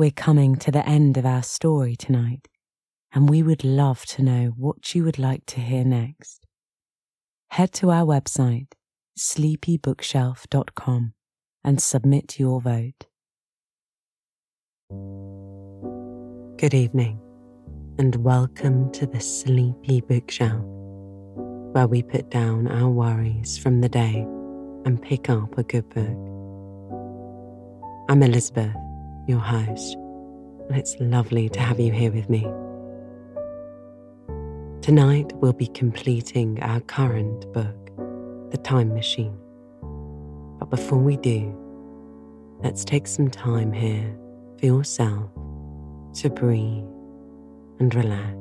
We're coming to the end of our story tonight, and we would love to know what you would like to hear next. Head to our website, sleepybookshelf.com, and submit your vote. Good evening, and welcome to the Sleepy Bookshelf, where we put down our worries from the day and pick up a good book. I'm Elizabeth your host, and it's lovely to have you here with me. Tonight, we'll be completing our current book, The Time Machine. But before we do, let's take some time here for yourself to breathe and relax.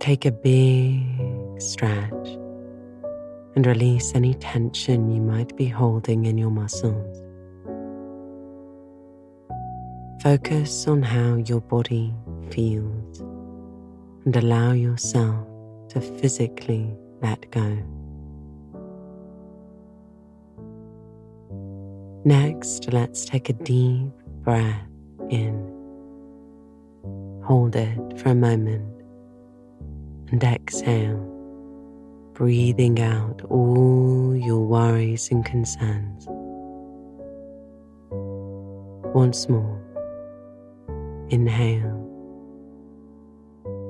Take a big stretch and release any tension you might be holding in your muscles. Focus on how your body feels and allow yourself to physically let go. Next, let's take a deep breath in. Hold it for a moment and exhale breathing out all your worries and concerns. Once more, inhale,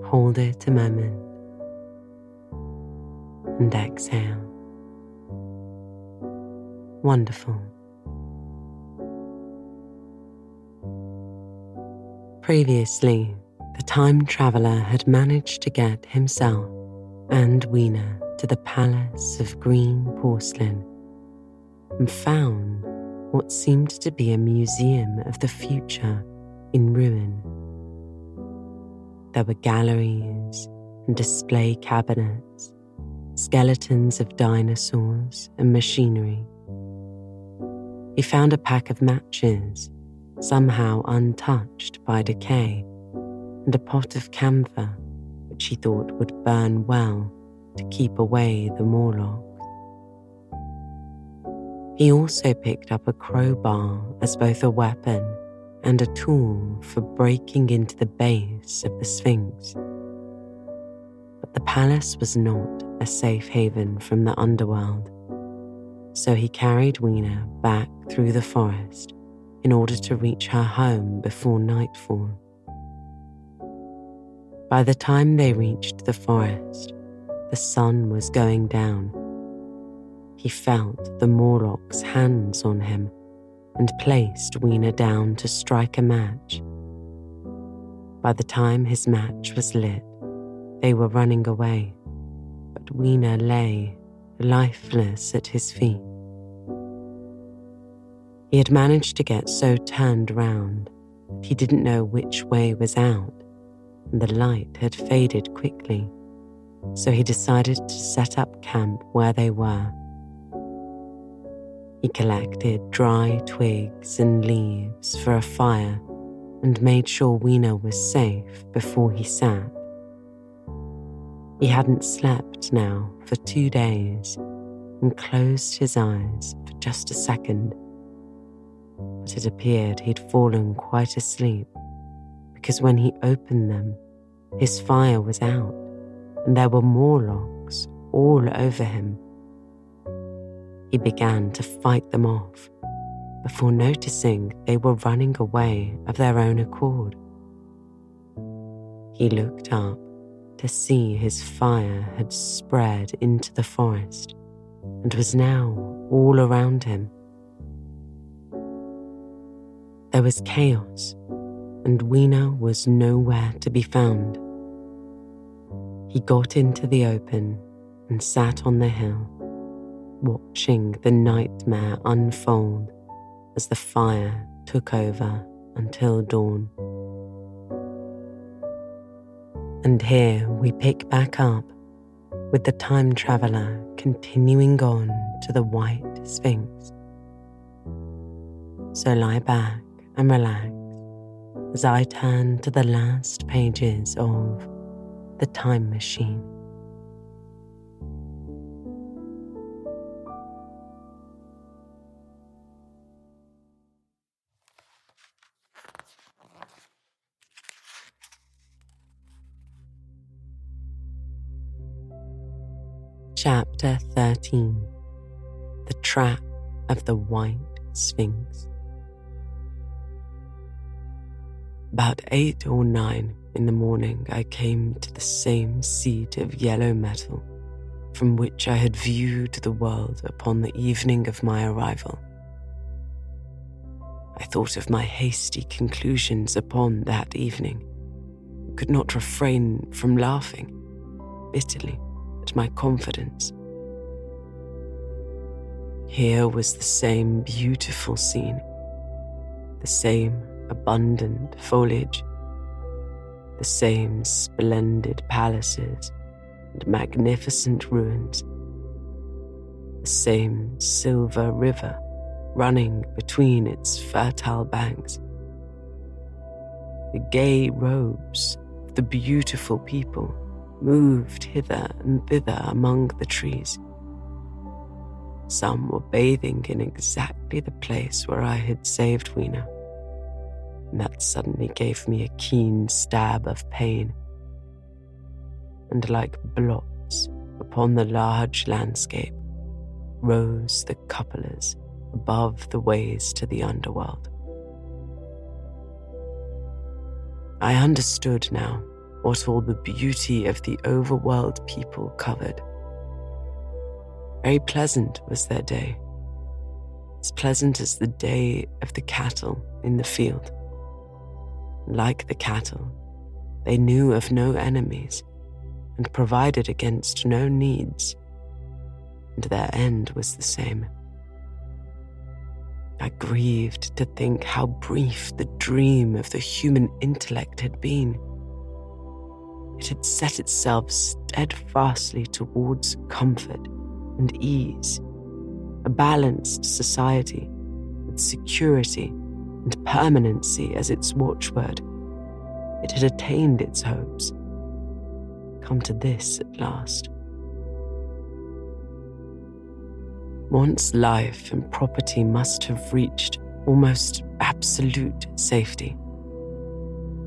hold it a moment, and exhale. Wonderful. Previously, the time traveler had managed to get himself and Weena to the palace of green porcelain and found what seemed to be a museum of the future in ruin. There were galleries and display cabinets, skeletons of dinosaurs and machinery. He found a pack of matches, somehow untouched by decay, and a pot of camphor, which he thought would burn well to keep away the Morlocks. He also picked up a crowbar as both a weapon and a tool for breaking into the base of the Sphinx. But the palace was not a safe haven from the underworld, so he carried Weena back through the forest in order to reach her home before nightfall. By the time they reached the forest, the sun was going down. He felt the Morlock's hands on him and placed Weena down to strike a match. By the time his match was lit, they were running away, but Weena lay lifeless at his feet. He had managed to get so turned round that he didn't know which way was out, and the light had faded quickly so he decided to set up camp where they were. He collected dry twigs and leaves for a fire and made sure Weena was safe before he sat. He hadn't slept now for two days and closed his eyes for just a second. But it appeared he'd fallen quite asleep because when he opened them, his fire was out and there were more Morlocks all over him. He began to fight them off before noticing they were running away of their own accord. He looked up to see his fire had spread into the forest and was now all around him. There was chaos, and Weena was nowhere to be found. He got into the open and sat on the hill, watching the nightmare unfold as the fire took over until dawn. And here we pick back up with the time traveler continuing on to the White Sphinx. So lie back and relax as I turn to the last pages of the time machine. Chapter 13 The Trap of the White Sphinx. About eight or nine in the morning, I came to the same seat of yellow metal from which I had viewed the world upon the evening of my arrival. I thought of my hasty conclusions upon that evening, could not refrain from laughing bitterly at my confidence. Here was the same beautiful scene, the same abundant foliage, the same splendid palaces and magnificent ruins, the same silver river running between its fertile banks, the gay robes of the beautiful people moved hither and thither among the trees. Some were bathing in exactly the place where I had saved Weena. And that suddenly gave me a keen stab of pain. And like blots upon the large landscape, rose the cupolas above the ways to the underworld. I understood now what all the beauty of the overworld people covered. Very pleasant was their day, as pleasant as the day of the cattle in the field. Like the cattle, they knew of no enemies and provided against no needs, and their end was the same. I grieved to think how brief the dream of the human intellect had been. It had set itself steadfastly towards comfort and ease, a balanced society with security and permanency as its watchword. It had attained its hopes. Come to this at last. Once life and property must have reached almost absolute safety.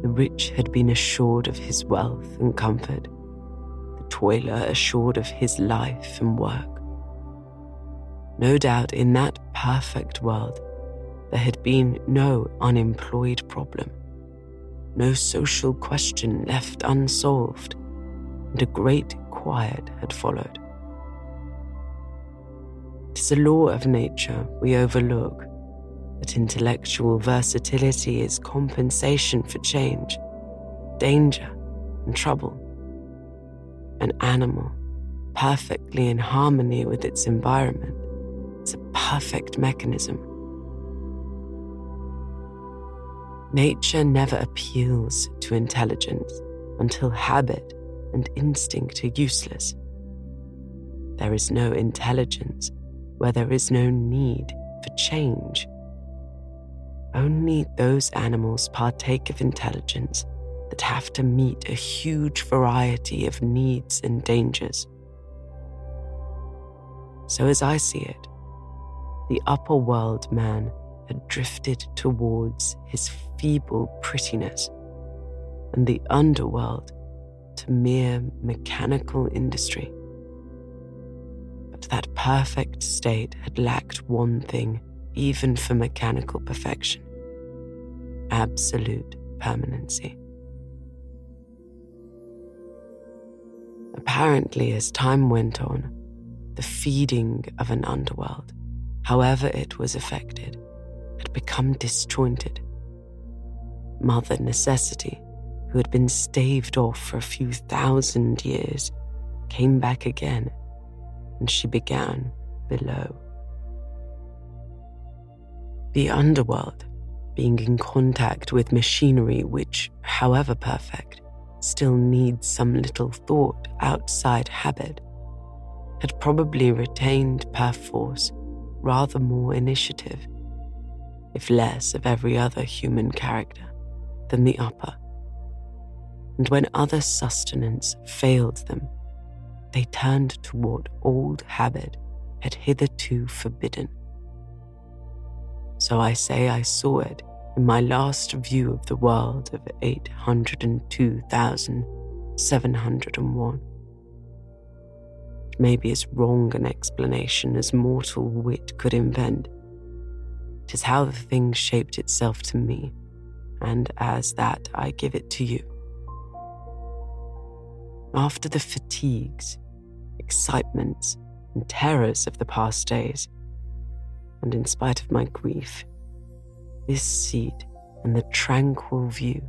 The rich had been assured of his wealth and comfort, the toiler assured of his life and work. No doubt in that perfect world, there had been no unemployed problem, no social question left unsolved, and a great quiet had followed. It is a law of nature we overlook that intellectual versatility is compensation for change, danger, and trouble. An animal, perfectly in harmony with its environment, is a perfect mechanism. Nature never appeals to intelligence until habit and instinct are useless. There is no intelligence where there is no need for change only those animals partake of intelligence that have to meet a huge variety of needs and dangers. So, as I see it, the upper world man had drifted towards his feeble prettiness, and the underworld to mere mechanical industry. But that perfect state had lacked one thing, even for mechanical perfection absolute permanency. Apparently, as time went on, the feeding of an underworld, however it was effected, had become disjointed. Mother Necessity, who had been staved off for a few thousand years, came back again, and she began below. The underworld being in contact with machinery which, however perfect, still needs some little thought outside habit, had probably retained perforce rather more initiative, if less of every other human character, than the upper. And when other sustenance failed them, they turned to what old habit had hitherto forbidden so I say I saw it in my last view of the world of 802,701. it may be as wrong an explanation as mortal wit could invent. It is how the thing shaped itself to me, and as that I give it to you. After the fatigues, excitements, and terrors of the past days, and in spite of my grief, this seat and the tranquil view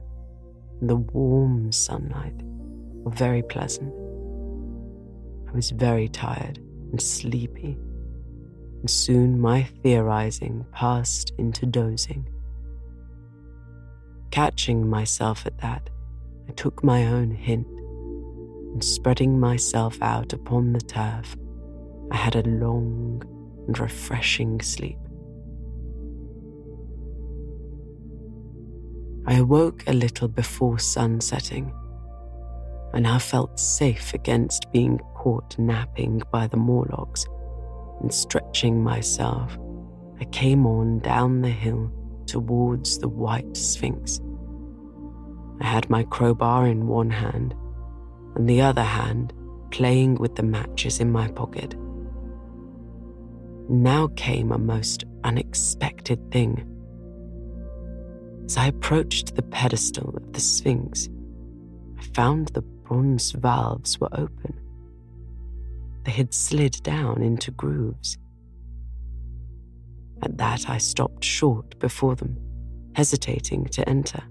and the warm sunlight were very pleasant. I was very tired and sleepy, and soon my theorizing passed into dozing. Catching myself at that, I took my own hint, and spreading myself out upon the turf, I had a long and refreshing sleep. I awoke a little before sun setting. I now felt safe against being caught napping by the Morlocks, and stretching myself, I came on down the hill towards the White Sphinx. I had my crowbar in one hand, and the other hand playing with the matches in my pocket. Now came a most unexpected thing. As I approached the pedestal of the Sphinx, I found the bronze valves were open. They had slid down into grooves. At that, I stopped short before them, hesitating to enter.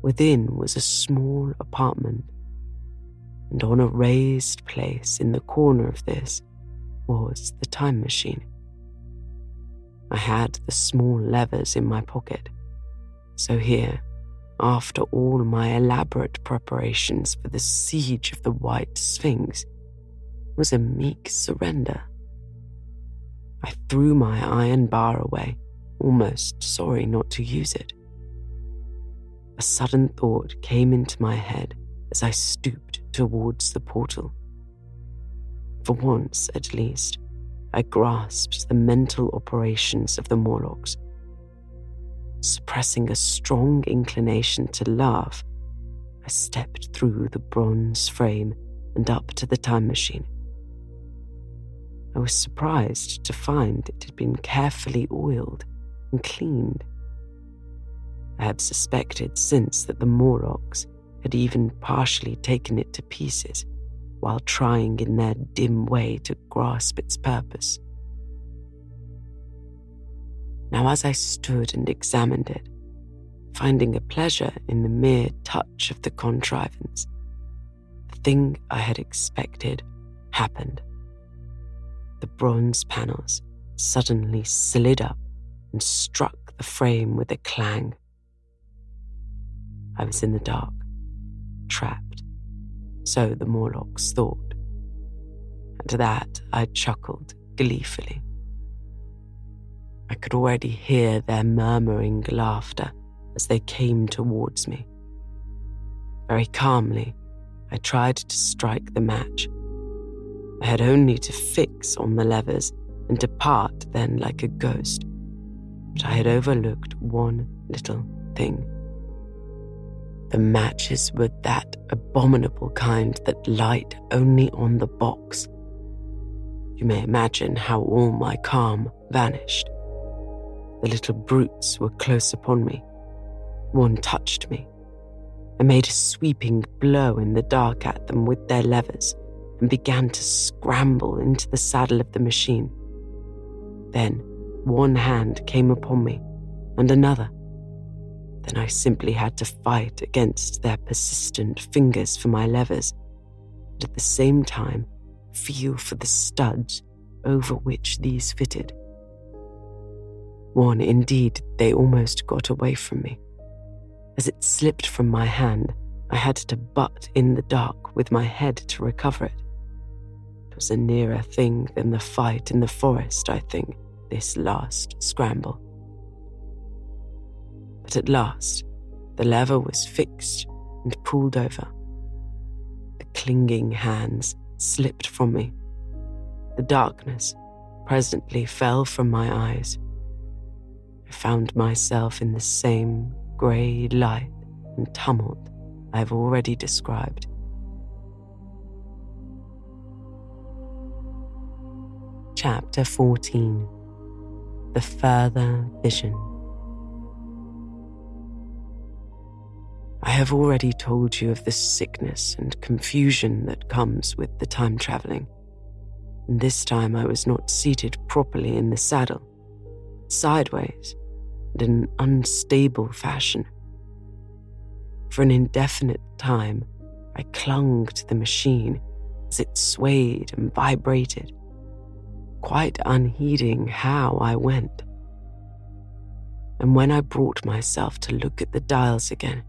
Within was a small apartment, and on a raised place in the corner of this was the time machine. I had the small levers in my pocket. So here, after all my elaborate preparations for the siege of the White Sphinx, was a meek surrender. I threw my iron bar away, almost sorry not to use it. A sudden thought came into my head as I stooped towards the portal. For once, at least, I grasped the mental operations of the Morlocks. Suppressing a strong inclination to laugh, I stepped through the bronze frame and up to the time machine. I was surprised to find it had been carefully oiled and cleaned. I had suspected since that the Morlocks had even partially taken it to pieces while trying in their dim way to grasp its purpose. Now, as I stood and examined it, finding a pleasure in the mere touch of the contrivance, the thing I had expected happened. The bronze panels suddenly slid up and struck the frame with a clang. I was in the dark, trapped so the Morlocks thought. And to that I chuckled gleefully. I could already hear their murmuring laughter as they came towards me. Very calmly, I tried to strike the match. I had only to fix on the levers and depart then like a ghost. But I had overlooked one little thing. The matches were that abominable kind that light only on the box. You may imagine how all my calm vanished. The little brutes were close upon me. One touched me. I made a sweeping blow in the dark at them with their levers and began to scramble into the saddle of the machine. Then one hand came upon me, and another then I simply had to fight against their persistent fingers for my levers, and at the same time feel for the studs over which these fitted. One, indeed, they almost got away from me. As it slipped from my hand, I had to butt in the dark with my head to recover it. It was a nearer thing than the fight in the forest, I think, this last scramble. But at last, the lever was fixed and pulled over. The clinging hands slipped from me. The darkness presently fell from my eyes. I found myself in the same grey light and tumult I have already described. Chapter 14 The Further Vision. I have already told you of the sickness and confusion that comes with the time traveling. And this time I was not seated properly in the saddle, sideways, and in an unstable fashion. For an indefinite time, I clung to the machine as it swayed and vibrated, quite unheeding how I went. And when I brought myself to look at the dials again,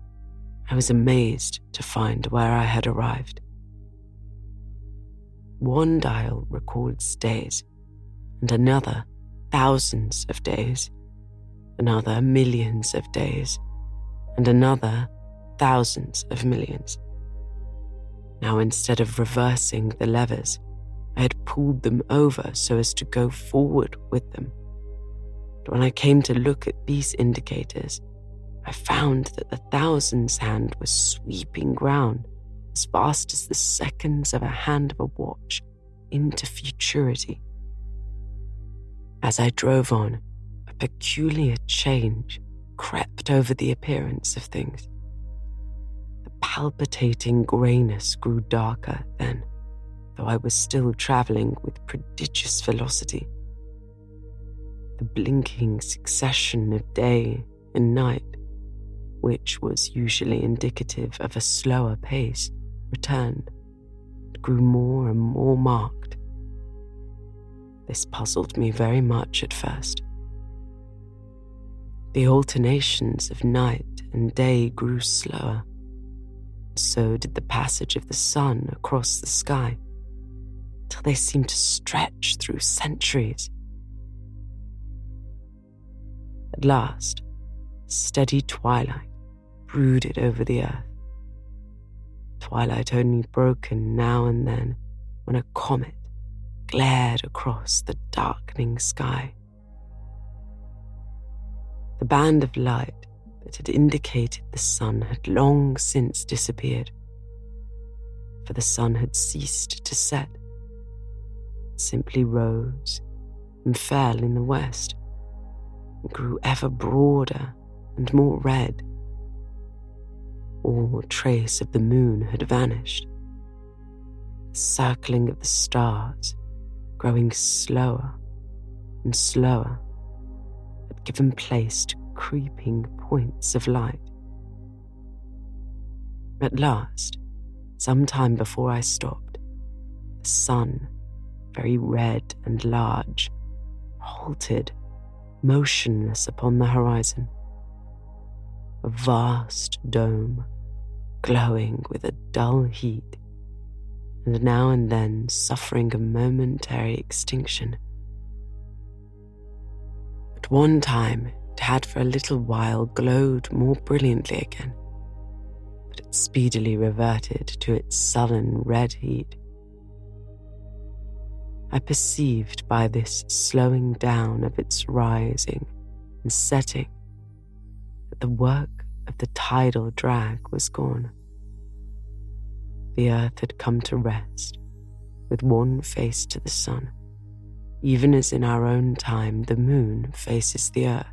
I was amazed to find where I had arrived. One dial records days, and another thousands of days, another millions of days, and another thousands of millions. Now, instead of reversing the levers, I had pulled them over so as to go forward with them. But when I came to look at these indicators, I found that the thousands hand was sweeping round as fast as the seconds of a hand of a watch into futurity. As I drove on, peculiar change crept over the appearance of things. The palpitating greyness grew darker then, though I was still travelling with prodigious velocity. The blinking succession of day and night which was usually indicative of a slower pace, returned and grew more and more marked. This puzzled me very much at first. The alternations of night and day grew slower. So did the passage of the sun across the sky, till they seemed to stretch through centuries. At last, steady twilight brooded over the earth. Twilight only broken now and then when a comet glared across the darkening sky. The band of light that had indicated the sun had long since disappeared, for the sun had ceased to set. It simply rose and fell in the west and grew ever broader and more red all trace of the moon had vanished. The circling of the stars, growing slower and slower, given place to creeping points of light. At last, some time before I stopped, the sun, very red and large, halted, motionless upon the horizon. A vast dome glowing with a dull heat, and now and then suffering a momentary extinction. At one time, it had for a little while glowed more brilliantly again, but it speedily reverted to its sullen red heat. I perceived by this slowing down of its rising and setting that the work of the tidal drag was gone. The earth had come to rest with one face to the sun, even as in our own time the moon faces the earth.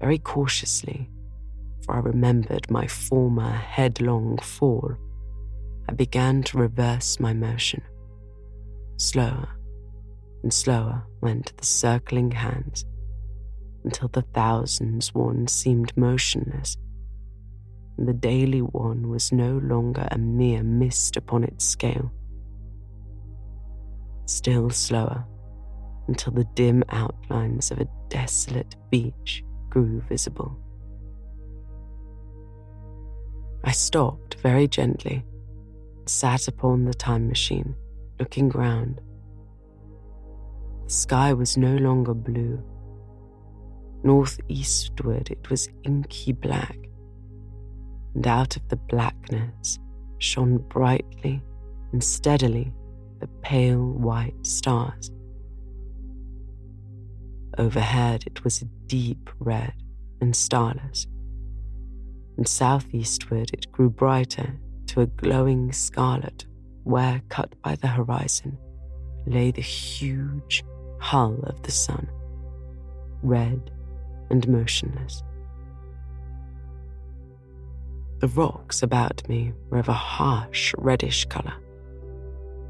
Very cautiously, for I remembered my former headlong fall, I began to reverse my motion. Slower and slower went the circling hands until the thousands one seemed motionless, and the daily one was no longer a mere mist upon its scale. Still slower, until the dim outlines of a desolate beach grew visible. I stopped very gently, sat upon the time machine, looking round. The sky was no longer blue Northeastward, it was inky black, and out of the blackness shone brightly and steadily the pale white stars. Overhead, it was a deep red and starless, and southeastward, it grew brighter to a glowing scarlet where, cut by the horizon, lay the huge hull of the sun, red and motionless. The rocks about me were of a harsh reddish colour,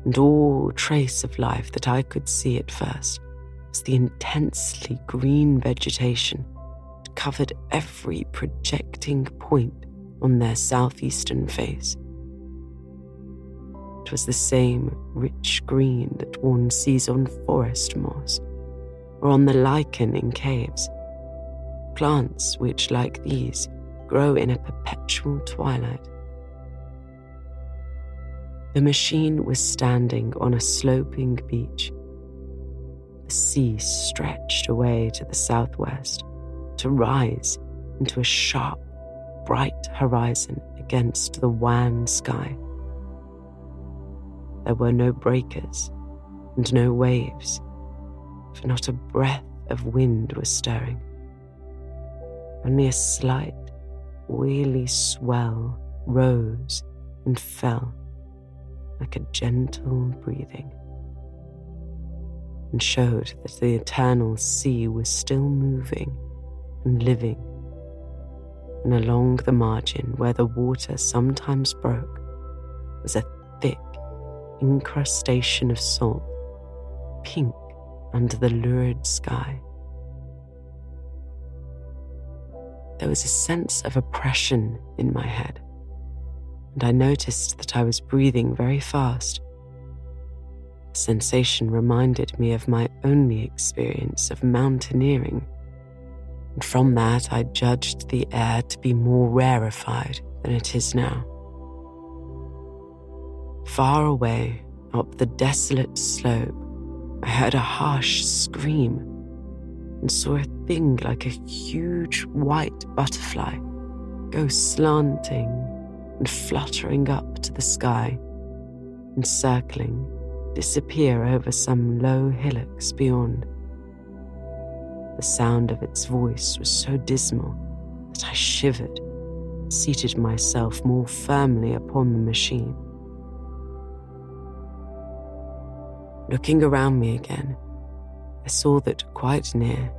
and all trace of life that I could see at first was the intensely green vegetation that covered every projecting point on their southeastern face. It was the same rich green that one sees on forest moss or on the lichen in caves. Plants which, like these, grow in a perpetual twilight. The machine was standing on a sloping beach. The sea stretched away to the southwest to rise into a sharp, bright horizon against the wan sky. There were no breakers and no waves, for not a breath of wind was stirring. Only a slight, oily swell rose and fell like a gentle breathing, and showed that the eternal sea was still moving and living. And along the margin, where the water sometimes broke, was a thick incrustation of salt, pink under the lurid sky. There was a sense of oppression in my head, and I noticed that I was breathing very fast. The sensation reminded me of my only experience of mountaineering, and from that I judged the air to be more rarefied than it is now. Far away, up the desolate slope, I heard a harsh scream and saw a thing like a huge white butterfly go slanting and fluttering up to the sky and circling, disappear over some low hillocks beyond. The sound of its voice was so dismal that I shivered, seated myself more firmly upon the machine. Looking around me again, I saw that quite near,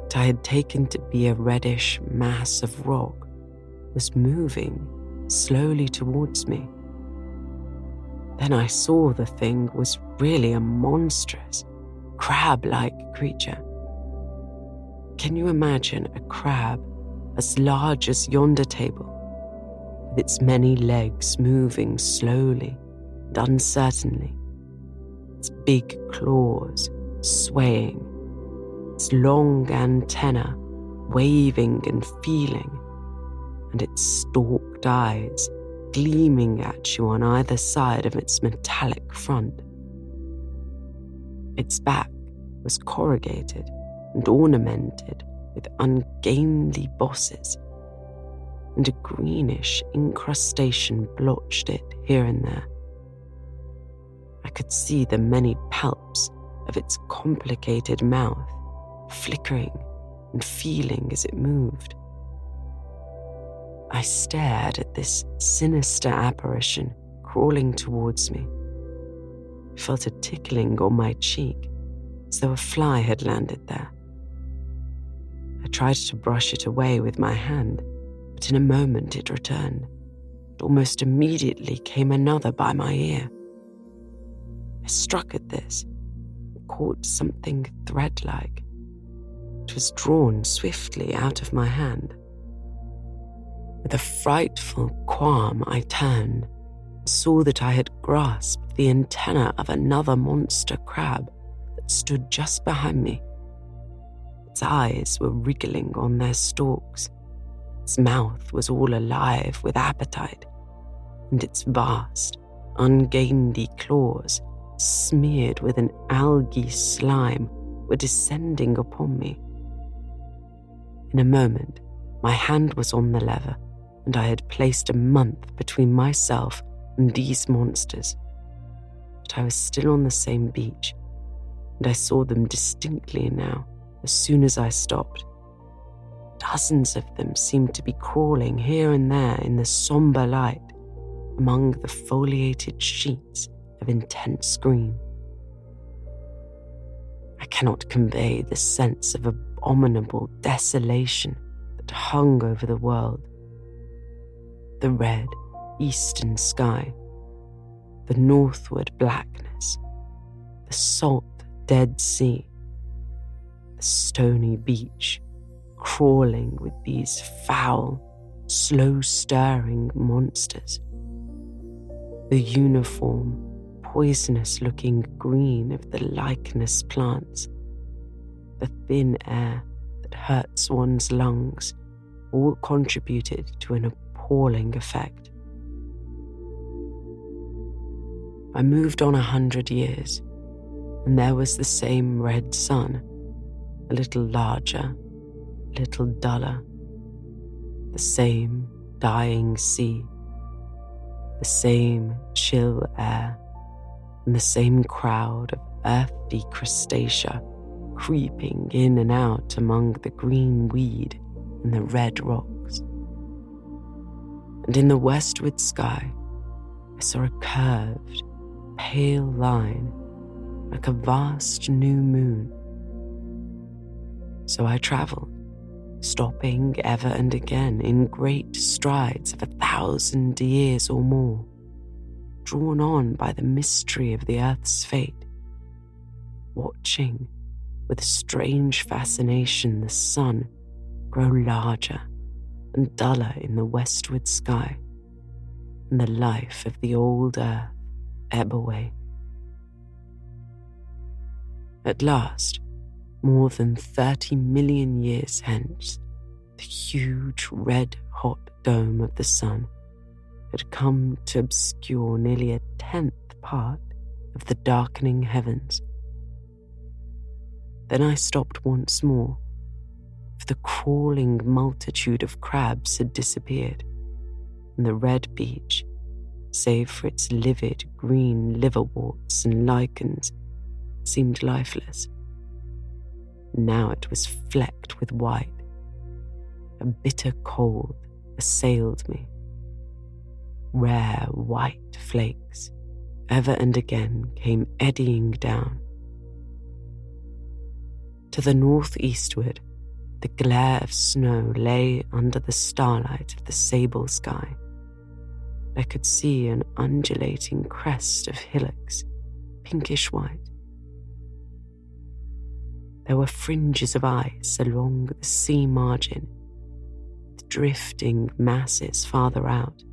what I had taken to be a reddish mass of rock was moving slowly towards me. Then I saw the thing was really a monstrous, crab like creature. Can you imagine a crab as large as yonder table, with its many legs moving slowly and uncertainly? its big claws swaying, its long antenna waving and feeling, and its stalked eyes gleaming at you on either side of its metallic front. Its back was corrugated and ornamented with ungainly bosses, and a greenish incrustation blotched it here and there. I could see the many palps of its complicated mouth flickering and feeling as it moved. I stared at this sinister apparition crawling towards me. I felt a tickling on my cheek as though a fly had landed there. I tried to brush it away with my hand, but in a moment it returned, and almost immediately came another by my ear. I struck at this, and caught something thread like. It was drawn swiftly out of my hand. With a frightful qualm, I turned, saw that I had grasped the antenna of another monster crab that stood just behind me. Its eyes were wriggling on their stalks. Its mouth was all alive with appetite, and its vast, ungainly claws smeared with an algae slime, were descending upon me. In a moment, my hand was on the lever, and I had placed a month between myself and these monsters. But I was still on the same beach, and I saw them distinctly now as soon as I stopped. Dozens of them seemed to be crawling here and there in the somber light among the foliated sheets of intense green. I cannot convey the sense of abominable desolation that hung over the world. The red eastern sky, the northward blackness, the salt Dead Sea, the stony beach, crawling with these foul, slow stirring monsters. The uniform, poisonous looking green of the lichenous plants, the thin air that hurts one's lungs, all contributed to an appalling effect. I moved on a hundred years, and there was the same red sun, a little larger, a little duller, the same dying sea, the same chill air, and the same crowd of earthy crustacea creeping in and out among the green weed and the red rocks. And in the westward sky, I saw a curved, pale line like a vast new moon. So I travelled, stopping ever and again in great strides of a thousand years or more, drawn on by the mystery of the earth's fate, watching with strange fascination the sun grow larger and duller in the westward sky, and the life of the old earth ebb away. At last, more than 30 million years hence, the huge red hot dome of the sun had come to obscure nearly a tenth part of the darkening heavens. Then I stopped once more, the crawling multitude of crabs had disappeared, and the red beach save for its livid green liverworts and lichens, seemed lifeless. Now it was flecked with white. A bitter cold assailed me. Rare white flakes ever and again came eddying down. To the northeastward, the glare of snow lay under the starlight of the sable sky. I could see an undulating crest of hillocks, pinkish white. There were fringes of ice along the sea margin, with drifting masses farther out.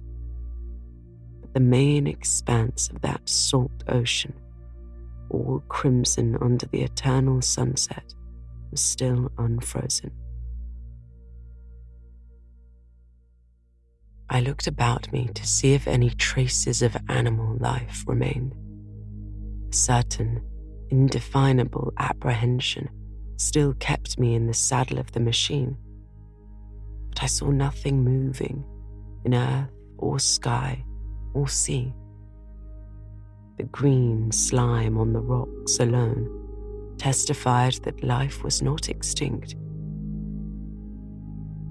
But the main expanse of that salt ocean, all crimson under the eternal sunset, was still unfrozen. I looked about me to see if any traces of animal life remained. A certain, indefinable apprehension still kept me in the saddle of the machine, but I saw nothing moving in earth or sky or sea. The green slime on the rocks alone testified that life was not extinct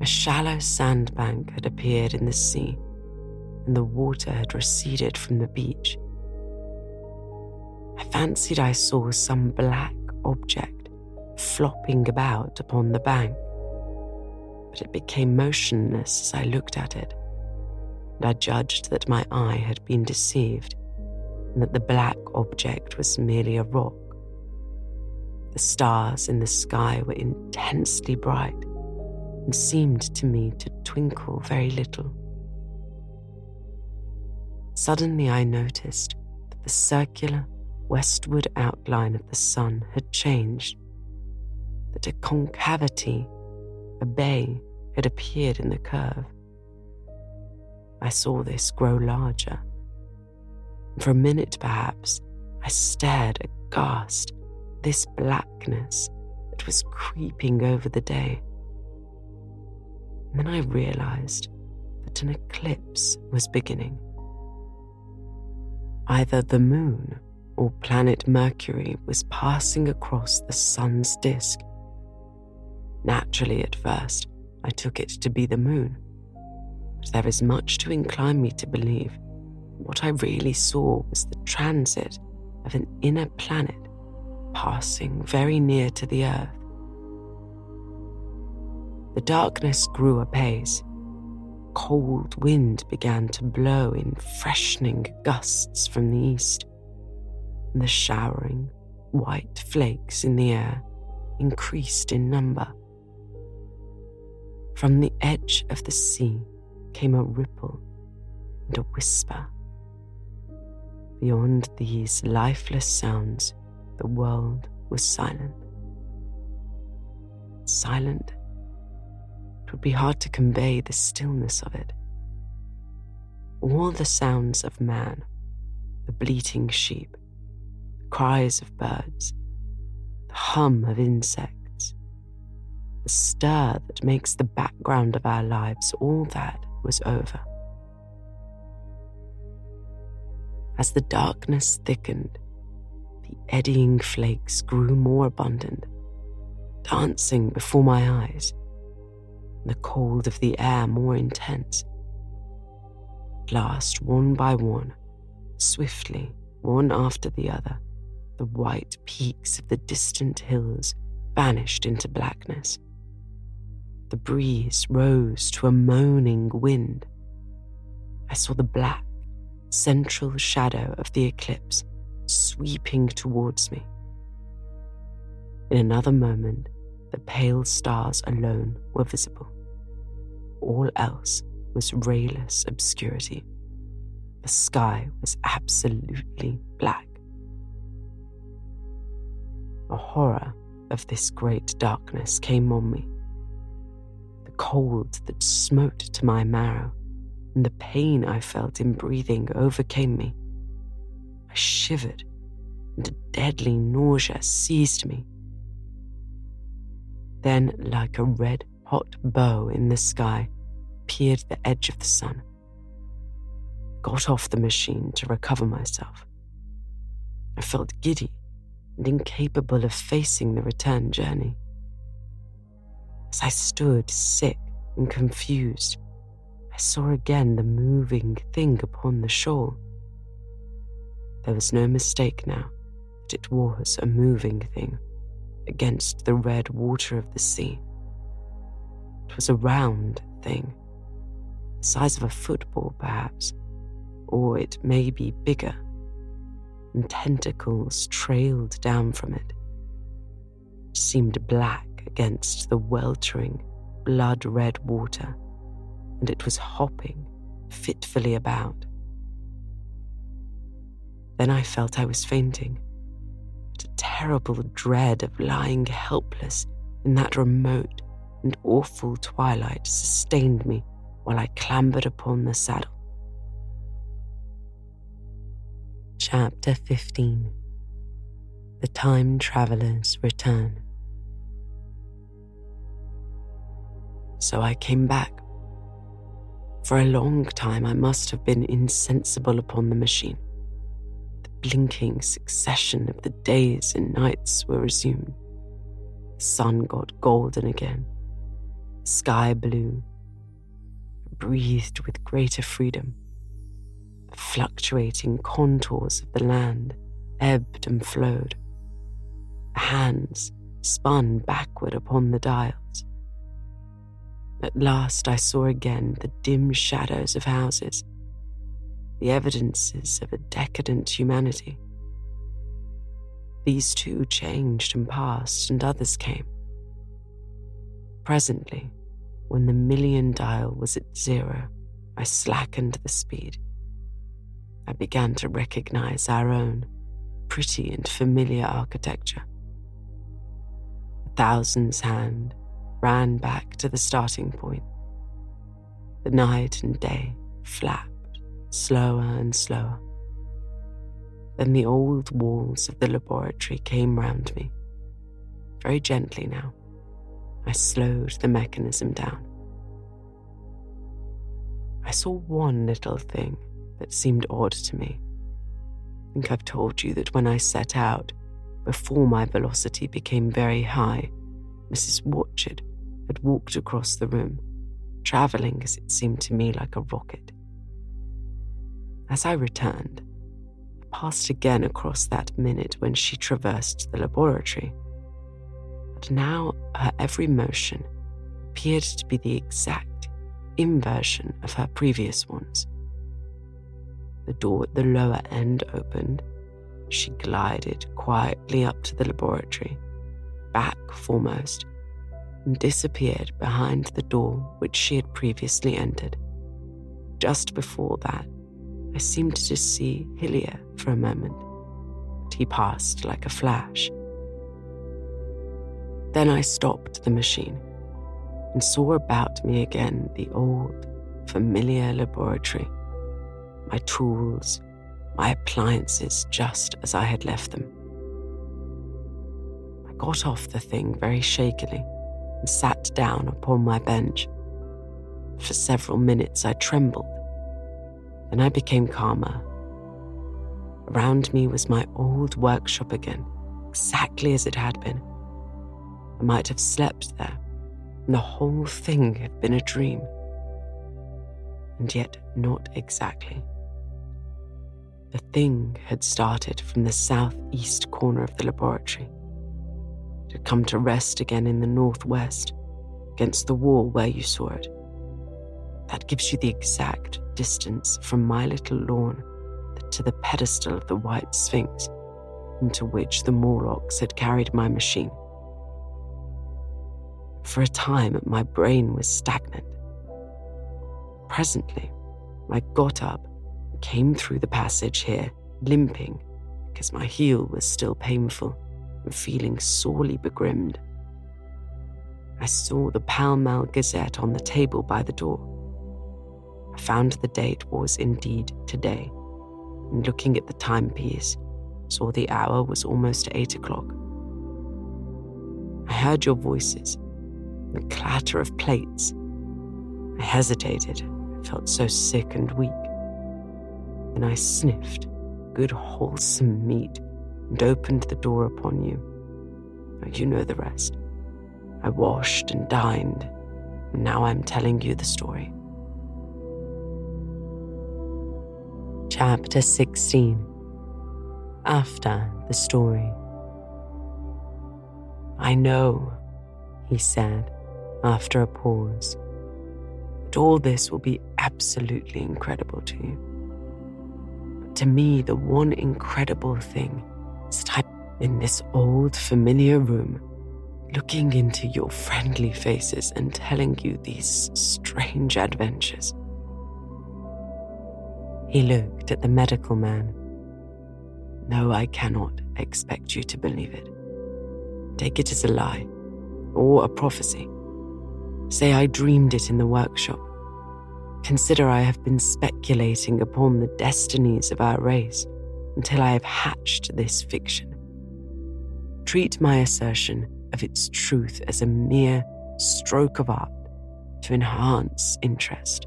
a shallow sandbank had appeared in the sea, and the water had receded from the beach. I fancied I saw some black object flopping about upon the bank, but it became motionless as I looked at it, and I judged that my eye had been deceived and that the black object was merely a rock. The stars in the sky were intensely bright and seemed to me to twinkle very little. Suddenly, I noticed that the circular westward outline of the sun had changed, that a concavity, a bay, had appeared in the curve. I saw this grow larger. For a minute, perhaps, I stared aghast this blackness that was creeping over the day. And then I realized that an eclipse was beginning. Either the moon or planet Mercury was passing across the sun's disk. Naturally, at first, I took it to be the moon, but there is much to incline me to believe what I really saw was the transit of an inner planet passing very near to the earth. The darkness grew apace. Cold wind began to blow in freshening gusts from the east, and the showering white flakes in the air increased in number. From the edge of the sea came a ripple and a whisper. Beyond these lifeless sounds, the world was silent. Silent It would be hard to convey the stillness of it. All the sounds of man, the bleating sheep, the cries of birds, the hum of insects, the stir that makes the background of our lives, all that was over. As the darkness thickened, eddying flakes grew more abundant, dancing before my eyes the cold of the air more intense. At last, one by one, swiftly, one after the other, the white peaks of the distant hills vanished into blackness. The breeze rose to a moaning wind. I saw the black, central shadow of the eclipse sweeping towards me. In another moment, the pale stars alone were visible. All else was rayless obscurity. The sky was absolutely black. A horror of this great darkness came on me. The cold that smote to my marrow and the pain I felt in breathing overcame me. I shivered, and a deadly nausea seized me. Then, like a red hot bow in the sky, appeared the edge of the sun. Got off the machine to recover myself. I felt giddy and incapable of facing the return journey. As I stood sick and confused, I saw again the moving thing upon the shore. There was no mistake now that it was a moving thing against the red water of the sea. It was a round thing, the size of a football perhaps, or it may be bigger, and tentacles trailed down from it. It seemed black against the weltering, blood red water, and it was hopping fitfully about. Then I felt I was fainting But a terrible dread of lying helpless in that remote and awful twilight sustained me while I clambered upon the saddle. Chapter 15 The Time Traveler's Return. So I came back. For a long time, I must have been insensible upon the machine blinking succession of the days and nights were resumed. The sun got golden again, sky blue, breathed with greater freedom. The fluctuating contours of the land ebbed and flowed. The hands spun backward upon the dials. At last I saw again the dim shadows of houses the evidences of a decadent humanity. These too changed and passed, and others came. Presently, when the million dial was at zero, I slackened the speed. I began to recognize our own pretty and familiar architecture. A thousand's hand ran back to the starting point. The night and day flat slower and slower. Then the old walls of the laboratory came round me. Very gently now, I slowed the mechanism down. I saw one little thing that seemed odd to me. I think I've told you that when I set out, before my velocity became very high, Mrs. Watchett had walked across the room, travelling as it seemed to me like a rocket. As I returned, I passed again across that minute when she traversed the laboratory. But now her every motion appeared to be the exact inversion of her previous ones. The door at the lower end opened. She glided quietly up to the laboratory, back foremost, and disappeared behind the door which she had previously entered. Just before that, I seemed to see Hillier for a moment, but he passed like a flash. Then I stopped the machine and saw about me again the old, familiar laboratory, my tools, my appliances just as I had left them. I got off the thing very shakily and sat down upon my bench. For several minutes I trembled then I became calmer. Around me was my old workshop again, exactly as it had been. I might have slept there, and the whole thing had been a dream. And yet, not exactly. The thing had started from the southeast corner of the laboratory. It had come to rest again in the northwest, against the wall where you saw it. That gives you the exact distance from my little lawn to the pedestal of the White Sphinx into which the Morlocks had carried my machine. For a time, my brain was stagnant. Presently, I got up came through the passage here, limping because my heel was still painful and feeling sorely begrimed. I saw the Pall Mall Gazette on the table by the door. I found the date was indeed today, and looking at the timepiece, saw the hour was almost eight o'clock. I heard your voices, the clatter of plates. I hesitated, I felt so sick and weak. Then I sniffed good wholesome meat and opened the door upon you. You know the rest. I washed and dined, and now I'm telling you the story. Chapter 16 After the Story I know, he said after a pause, that all this will be absolutely incredible to you. But to me, the one incredible thing is that I'm in this old familiar room, looking into your friendly faces and telling you these strange adventures. He looked at the medical man. No, I cannot expect you to believe it. Take it as a lie or a prophecy. Say I dreamed it in the workshop. Consider I have been speculating upon the destinies of our race until I have hatched this fiction. Treat my assertion of its truth as a mere stroke of art to enhance interest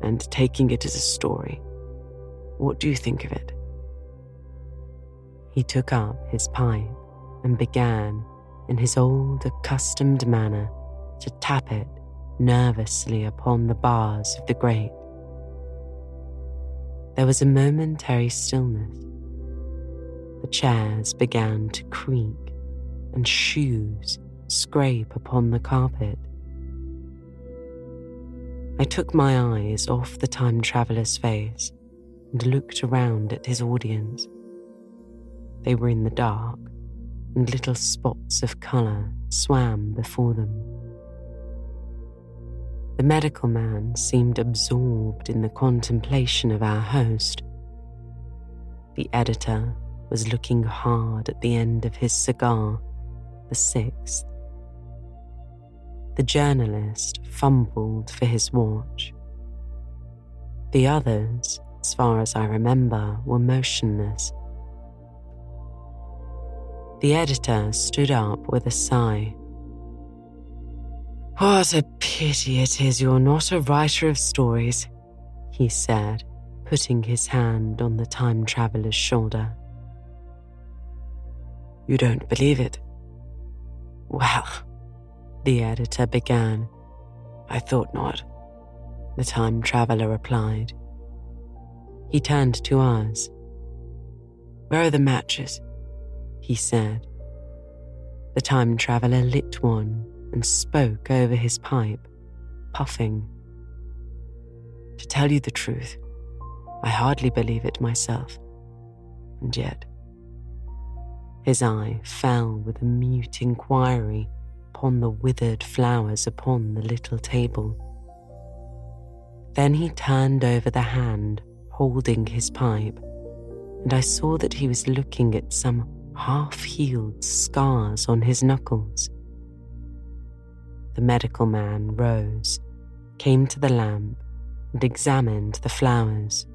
and taking it as a story. What do you think of it? He took up his pipe and began, in his old accustomed manner, to tap it nervously upon the bars of the grate. There was a momentary stillness. The chairs began to creak and shoes scrape upon the carpet. I took my eyes off the time traveller's face and looked around at his audience. They were in the dark, and little spots of colour swam before them. The medical man seemed absorbed in the contemplation of our host. The editor was looking hard at the end of his cigar, the sixth, the journalist fumbled for his watch. The others, as far as I remember, were motionless. The editor stood up with a sigh. What a pity it is you're not a writer of stories, he said, putting his hand on the time traveler's shoulder. You don't believe it? Well, the editor began. I thought not, the time traveler replied. He turned to us. Where are the matches? He said. The time traveler lit one and spoke over his pipe, puffing. To tell you the truth, I hardly believe it myself. And yet, his eye fell with a mute inquiry upon the withered flowers upon the little table. Then he turned over the hand holding his pipe, and I saw that he was looking at some half healed scars on his knuckles. The medical man rose, came to the lamp, and examined the flowers.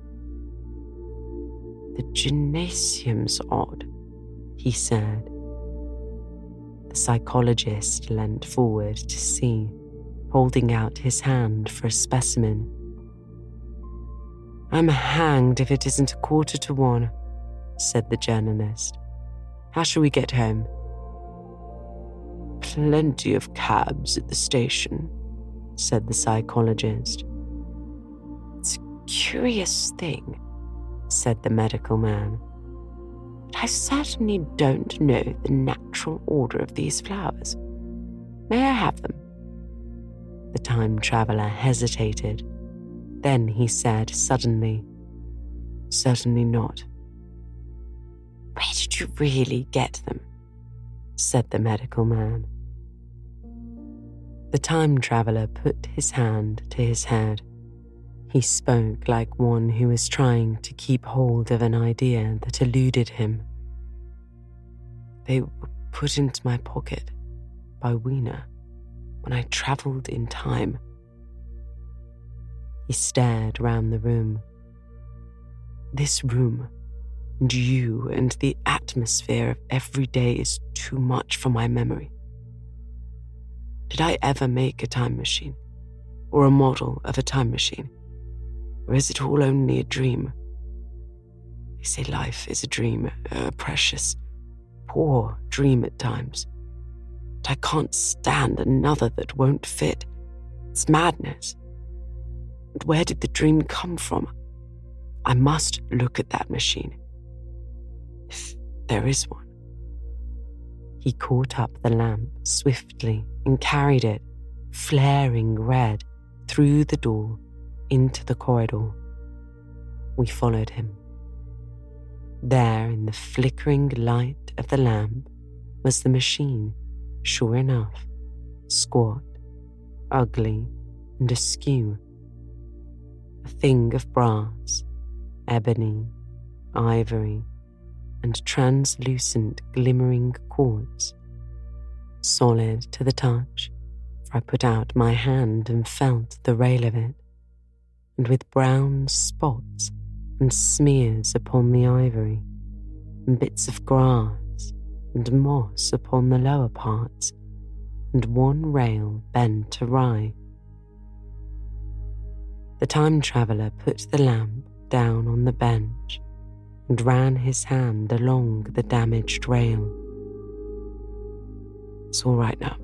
The gynaeceum's odd, he said. The psychologist leant forward to see, holding out his hand for a specimen. I'm hanged if it isn't a quarter to one, said the journalist. How shall we get home? Plenty of cabs at the station, said the psychologist. It's a curious thing, said the medical man. I certainly don't know the natural order of these flowers. May I have them? The time traveler hesitated. Then he said suddenly, Certainly not. Where did you really get them? said the medical man. The time traveler put his hand to his head. He spoke like one who was trying to keep hold of an idea that eluded him. They were put into my pocket by Weena when I travelled in time. He stared round the room. This room and you and the atmosphere of every day is too much for my memory. Did I ever make a time machine? Or a model of a time machine? Or is it all only a dream? They say life is a dream, a precious, poor dream at times. But I can't stand another that won't fit. It's madness. And where did the dream come from? I must look at that machine if there is one. He caught up the lamp swiftly and carried it, flaring red, through the door into the corridor. We followed him. There, in the flickering light of the lamp, was the machine, sure enough, squat, ugly, and askew. A thing of brass, ebony, ivory, and translucent glimmering quartz. Solid to the touch, for I put out my hand and felt the rail of it, and with brown spots and smears upon the ivory, and bits of grass and moss upon the lower parts, and one rail bent awry. The time traveller put the lamp down on the bench and ran his hand along the damaged rail. It's all right now,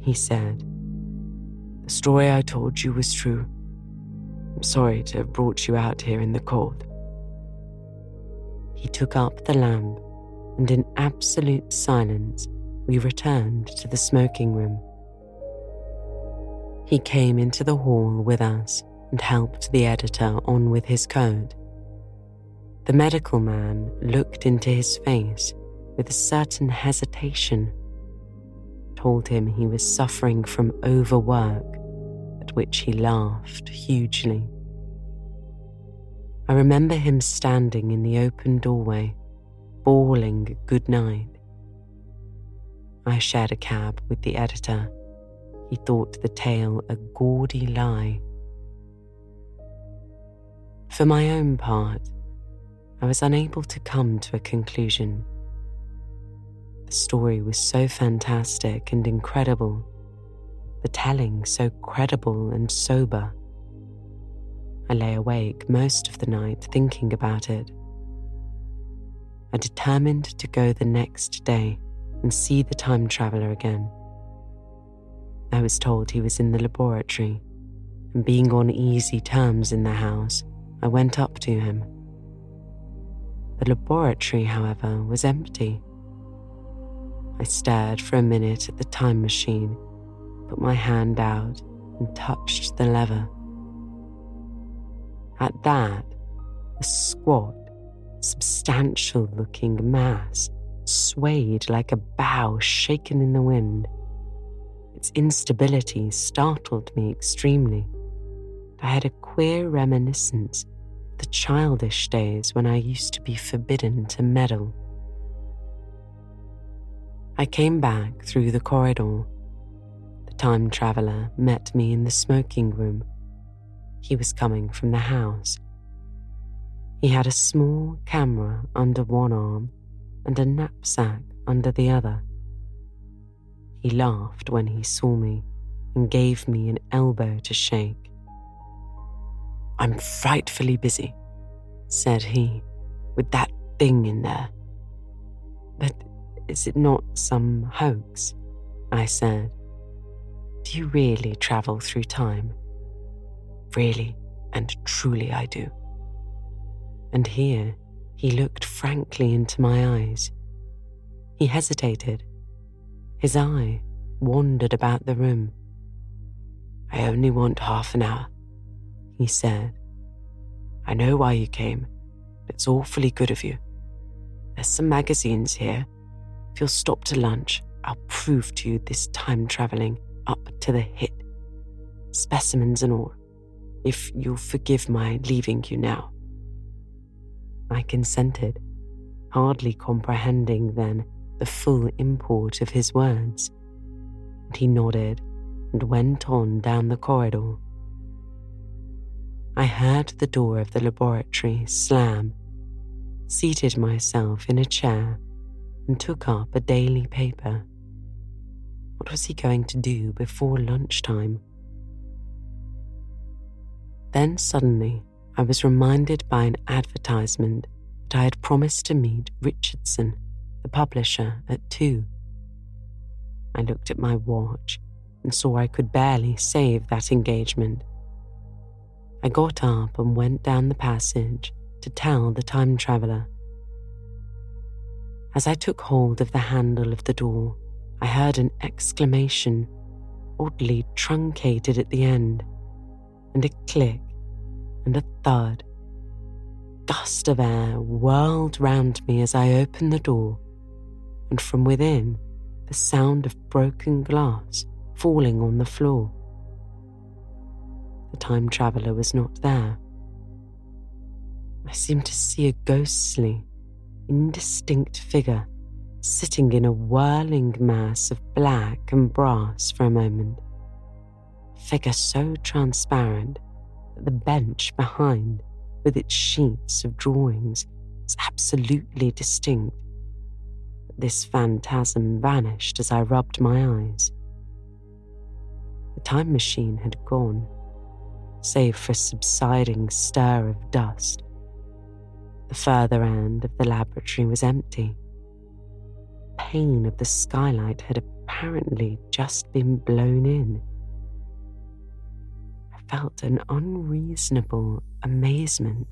he said. The story I told you was true. Sorry to have brought you out here in the cold. He took up the lamp, and in absolute silence, we returned to the smoking room. He came into the hall with us and helped the editor on with his coat. The medical man looked into his face with a certain hesitation, told him he was suffering from overwork, at which he laughed hugely. I remember him standing in the open doorway, bawling good night. I shared a cab with the editor. He thought the tale a gaudy lie. For my own part, I was unable to come to a conclusion. The story was so fantastic and incredible, the telling so credible and sober. I lay awake most of the night thinking about it. I determined to go the next day and see the time traveler again. I was told he was in the laboratory, and being on easy terms in the house, I went up to him. The laboratory, however, was empty. I stared for a minute at the time machine, put my hand out, and touched the lever. At that, a squat, substantial looking mass swayed like a bough shaken in the wind. Its instability startled me extremely. I had a queer reminiscence of the childish days when I used to be forbidden to meddle. I came back through the corridor. The time traveler met me in the smoking room. He was coming from the house. He had a small camera under one arm and a knapsack under the other. He laughed when he saw me and gave me an elbow to shake. I'm frightfully busy, said he, with that thing in there. But is it not some hoax? I said. Do you really travel through time? Really and truly, I do. And here he looked frankly into my eyes. He hesitated. His eye wandered about the room. I only want half an hour, he said. I know why you came. It's awfully good of you. There's some magazines here. If you'll stop to lunch, I'll prove to you this time travelling up to the hit. Specimens and all. If you'll forgive my leaving you now. I consented, hardly comprehending then the full import of his words. And he nodded and went on down the corridor. I heard the door of the laboratory slam, seated myself in a chair, and took up a daily paper. What was he going to do before lunchtime? Then suddenly, I was reminded by an advertisement that I had promised to meet Richardson, the publisher, at two. I looked at my watch and saw I could barely save that engagement. I got up and went down the passage to tell the time traveller. As I took hold of the handle of the door, I heard an exclamation, oddly truncated at the end, and a click and a thud. Gust of air whirled round me as I opened the door, and from within, the sound of broken glass falling on the floor. The time traveller was not there. I seemed to see a ghostly, indistinct figure sitting in a whirling mass of black and brass for a moment. Figure so transparent that the bench behind, with its sheets of drawings, was absolutely distinct. this phantasm vanished as I rubbed my eyes. The time machine had gone, save for a subsiding stir of dust. The further end of the laboratory was empty. The pane of the skylight had apparently just been blown in felt an unreasonable amazement.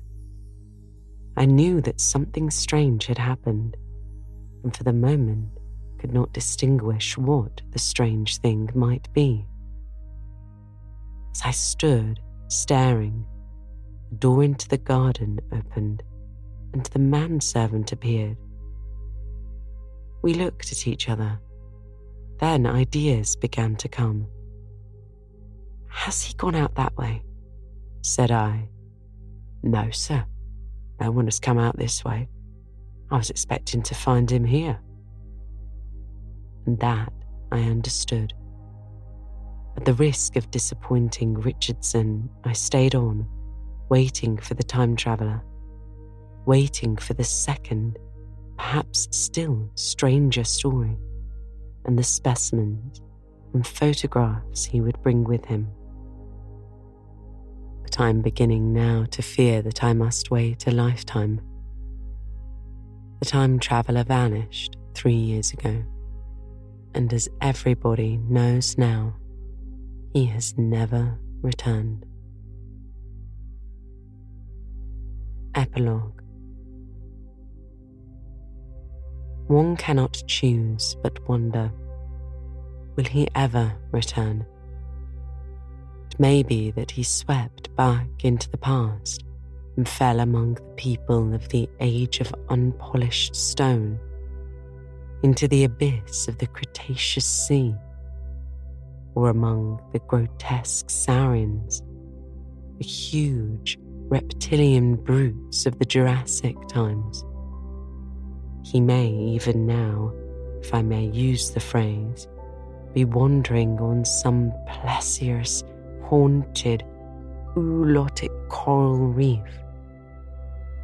I knew that something strange had happened, and for the moment could not distinguish what the strange thing might be. As I stood staring, the door into the garden opened, and the manservant appeared. We looked at each other. Then ideas began to come. Has he gone out that way? said I. No, sir. No one has come out this way. I was expecting to find him here. And that I understood. At the risk of disappointing Richardson, I stayed on, waiting for the time traveller, waiting for the second, perhaps still stranger story, and the specimens and photographs he would bring with him. I'm beginning now to fear that I must wait a lifetime. The time traveller vanished three years ago, and as everybody knows now, he has never returned. Epilogue one cannot choose but wonder will he ever return? It may be that he swept back into the past and fell among the people of the age of unpolished stone, into the abyss of the Cretaceous Sea, or among the grotesque saurians, the huge reptilian brutes of the Jurassic times. He may even now, if I may use the phrase, be wandering on some plesiosaur haunted oolitic coral reef,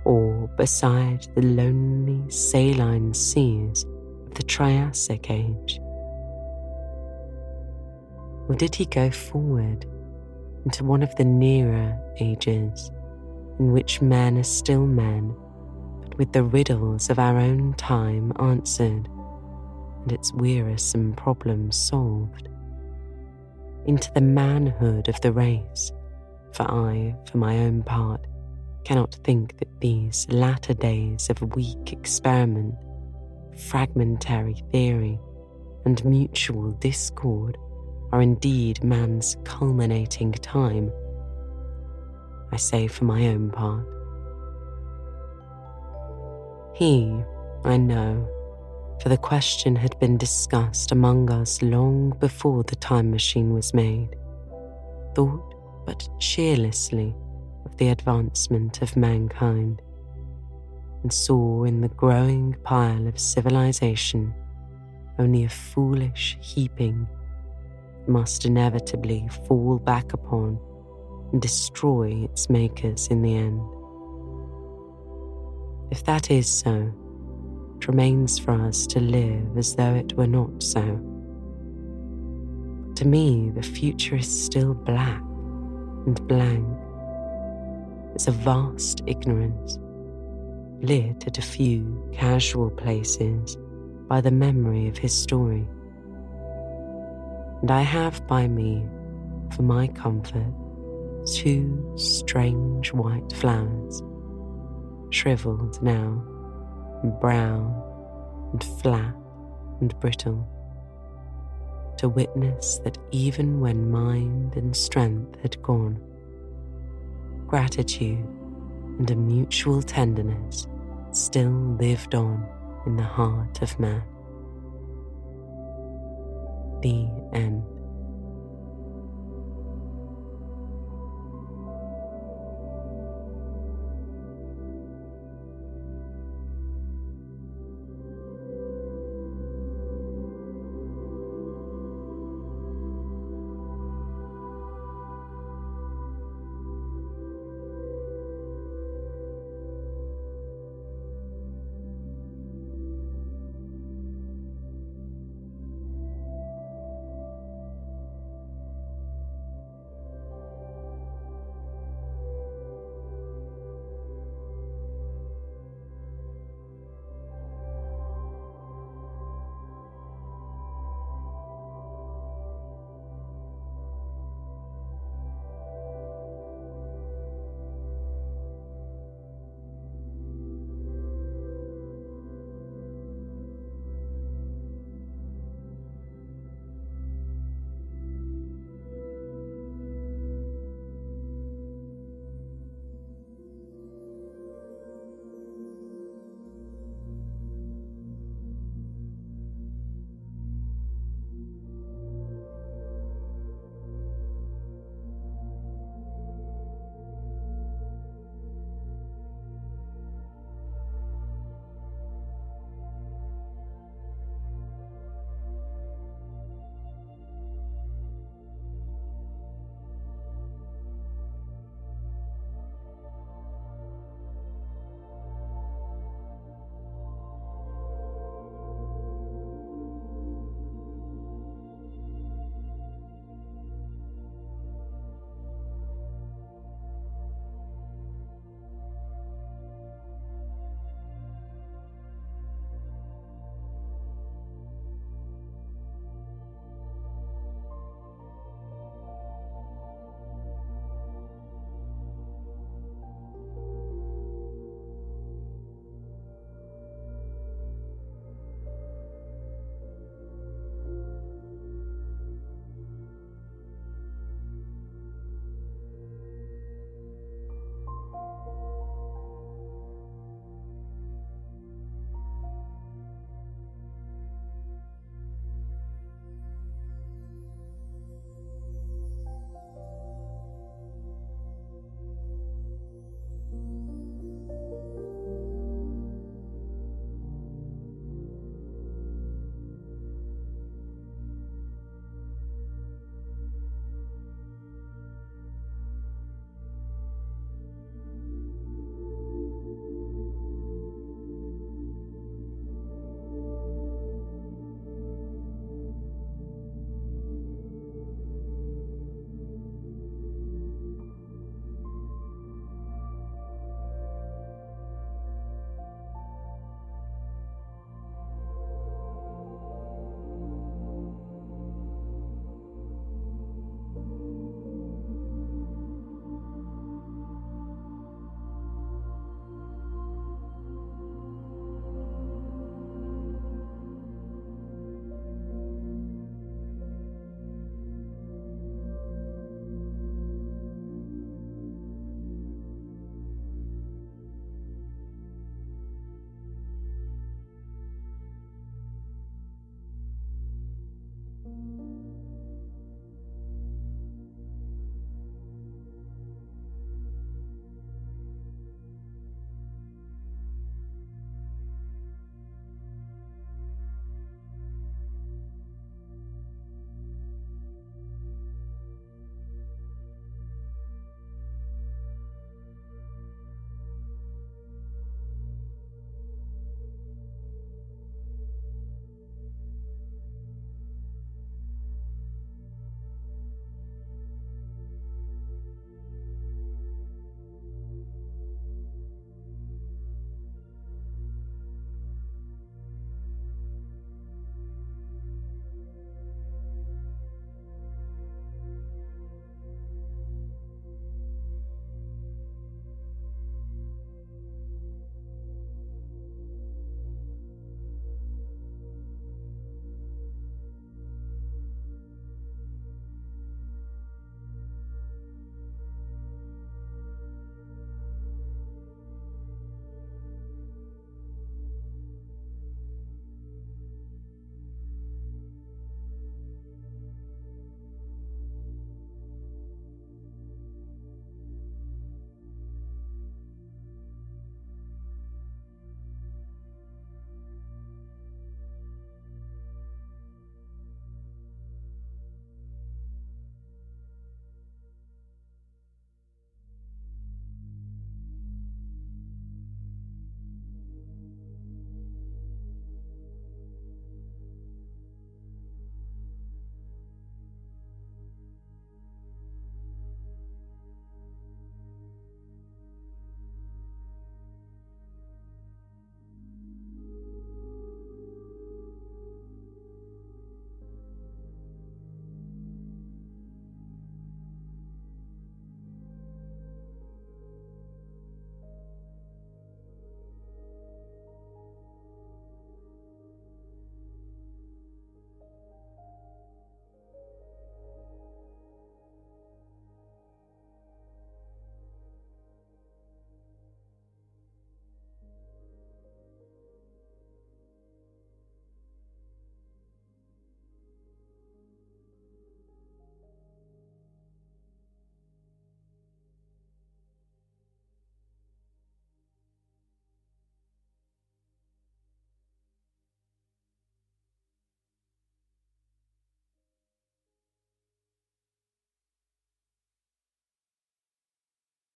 or beside the lonely saline seas of the Triassic Age? Or did he go forward into one of the nearer ages in which men are still men, but with the riddles of our own time answered and its wearisome problems solved? Into the manhood of the race, for I, for my own part, cannot think that these latter days of weak experiment, fragmentary theory, and mutual discord are indeed man's culminating time. I say for my own part. He, I know, for the question had been discussed among us long before the time machine was made, thought but cheerlessly of the advancement of mankind, and saw in the growing pile of civilization only a foolish heaping must inevitably fall back upon and destroy its makers in the end. If that is so, remains for us to live as though it were not so. To me, the future is still black and blank. It's a vast ignorance, lit at a few casual places by the memory of his story. And I have by me, for my comfort, two strange white flowers, shriveled now, brown and flat and brittle to witness that even when mind and strength had gone, gratitude and a mutual tenderness still lived on in the heart of man. The end.